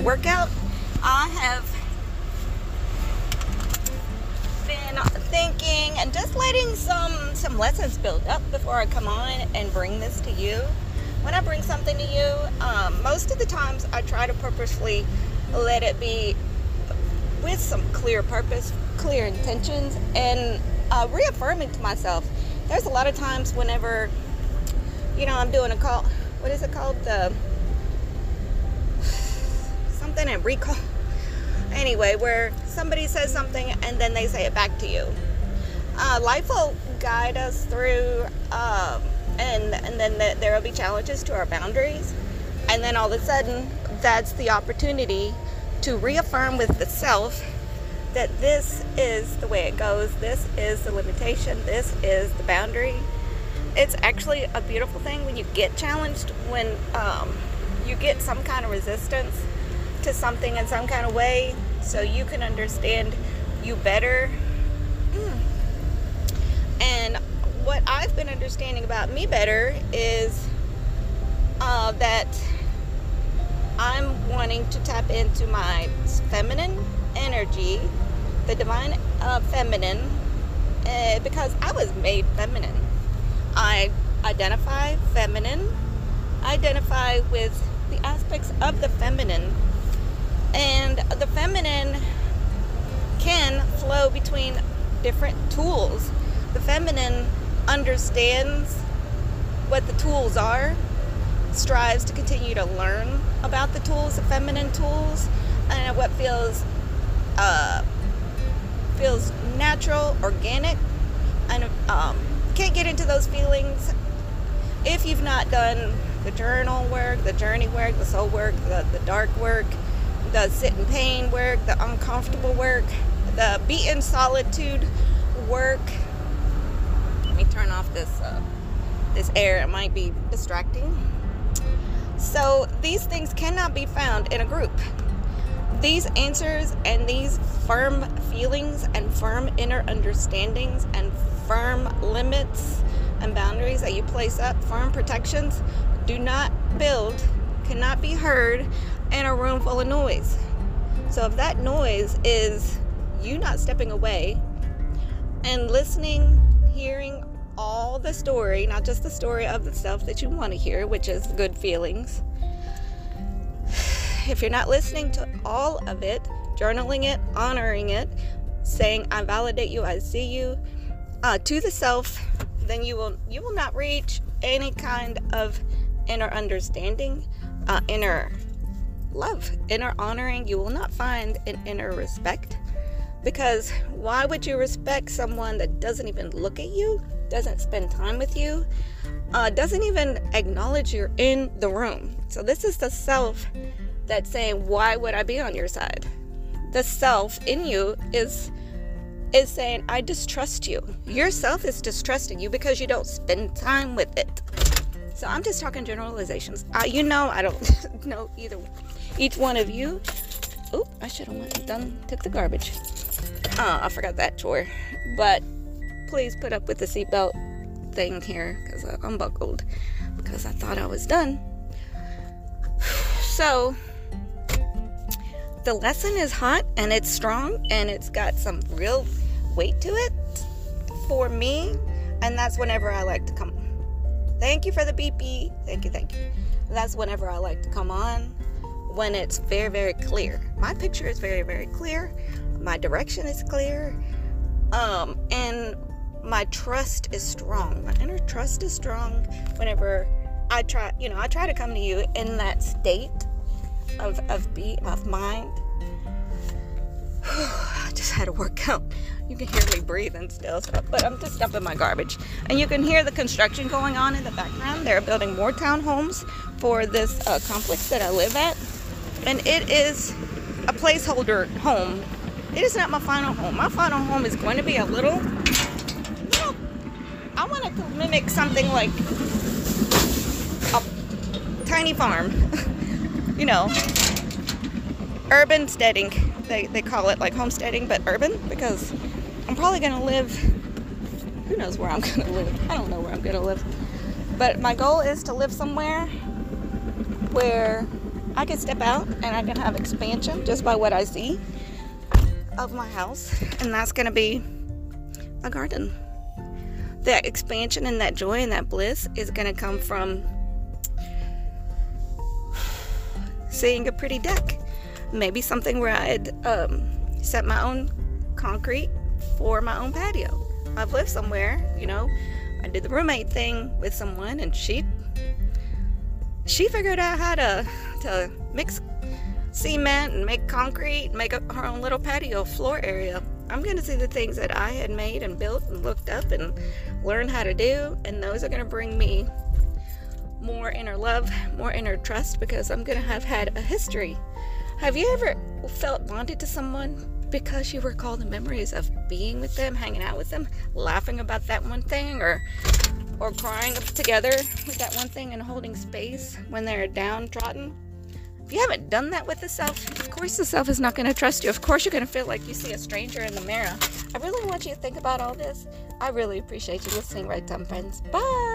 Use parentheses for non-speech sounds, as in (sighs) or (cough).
workout. I have been thinking and just letting some some lessons build up before I come on and bring this to you. When I bring something to you, um, most of the times I try to purposefully let it be with some clear purpose, clear intentions, and uh, reaffirming to myself. There's a lot of times whenever, you know, I'm doing a call. What is it called? The something and recall. Anyway, where somebody says something and then they say it back to you. Uh, life will guide us through, um, and and then the, there will be challenges to our boundaries, and then all of a sudden, that's the opportunity to reaffirm with the self that this is the way it goes, this is the limitation, this is the boundary. It's actually a beautiful thing when you get challenged, when um, you get some kind of resistance to something in some kind of way, so you can understand you better. Mm. And what I've been understanding about me better is uh, that I'm wanting to tap into my feminine energy, the divine uh, feminine, uh, because I was made feminine. I identify feminine, identify with the aspects of the feminine, between different tools. The feminine understands what the tools are strives to continue to learn about the tools, the feminine tools, and what feels uh, feels natural, organic, and um, can't get into those feelings if you've not done the journal work, the journey work, the soul work, the, the dark work, the sit in pain work, the uncomfortable work, the be in solitude work. Let me turn off this uh, this air. It might be distracting. So these things cannot be found in a group. These answers and these firm feelings and firm inner understandings and firm limits and boundaries that you place up, firm protections, do not build, cannot be heard in a room full of noise. So if that noise is you not stepping away and listening, hearing all the story, not just the story of the stuff that you want to hear, which is good feelings. If you're not listening to all of it, journaling it, honoring it, saying I validate you, I see you, uh, to the self, then you will you will not reach any kind of inner understanding, uh, inner love, inner honoring. You will not find an inner respect because why would you respect someone that doesn't even look at you? doesn't spend time with you, uh, doesn't even acknowledge you're in the room. So, this is the self that's saying, Why would I be on your side? The self in you is is saying, I distrust you. Yourself is distrusting you because you don't spend time with it. So I'm just talking generalizations. You know, I don't (laughs) know either each one of you. Oh, I should have done took the garbage. Oh, I forgot that chore. But please put up with the seatbelt thing here because uh, I'm unbuckled because I thought I was done. (sighs) So, the lesson is hot and it's strong and it's got some real weight to it for me, and that's whenever I like to come. Thank you for the beep beep. Thank you, thank you. That's whenever I like to come on when it's very, very clear. My picture is very, very clear. My direction is clear. Um, and my trust is strong. My inner trust is strong whenever I try, you know, I try to come to you in that state of of be of mind. (sighs) I just had a workout. (laughs) You can hear me breathing still, but I'm just dumping my garbage. And you can hear the construction going on in the background. They're building more townhomes for this uh, complex that I live at. And it is a placeholder home. It is not my final home. My final home is going to be a little little I want to mimic something like a tiny farm. (laughs) you know, urban steading. They, they call it like homesteading, but urban because I'm probably going to live. Who knows where I'm (laughs) going to live? I don't know where I'm going to live. But my goal is to live somewhere where I can step out and I can have expansion just by what I see of my house, and that's going to be a garden. That expansion and that joy and that bliss is going to come from seeing a pretty deck. Maybe something where I'd um, set my own concrete for my own patio. I've lived somewhere, you know, I did the roommate thing with someone and she she figured out how to to mix cement and make concrete, make a, her own little patio floor area. I'm going to see the things that I had made and built and looked up and learned how to do, and those are going to bring me more inner love, more inner trust because I'm going to have had a history. Have you ever felt bonded to someone because you recall the memories of being with them, hanging out with them, laughing about that one thing, or or crying together with that one thing and holding space when they're downtrodden? If you haven't done that with the self, of course the self is not going to trust you. Of course you're going to feel like you see a stranger in the mirror. I really want you to think about all this. I really appreciate you listening right time, friends. Bye.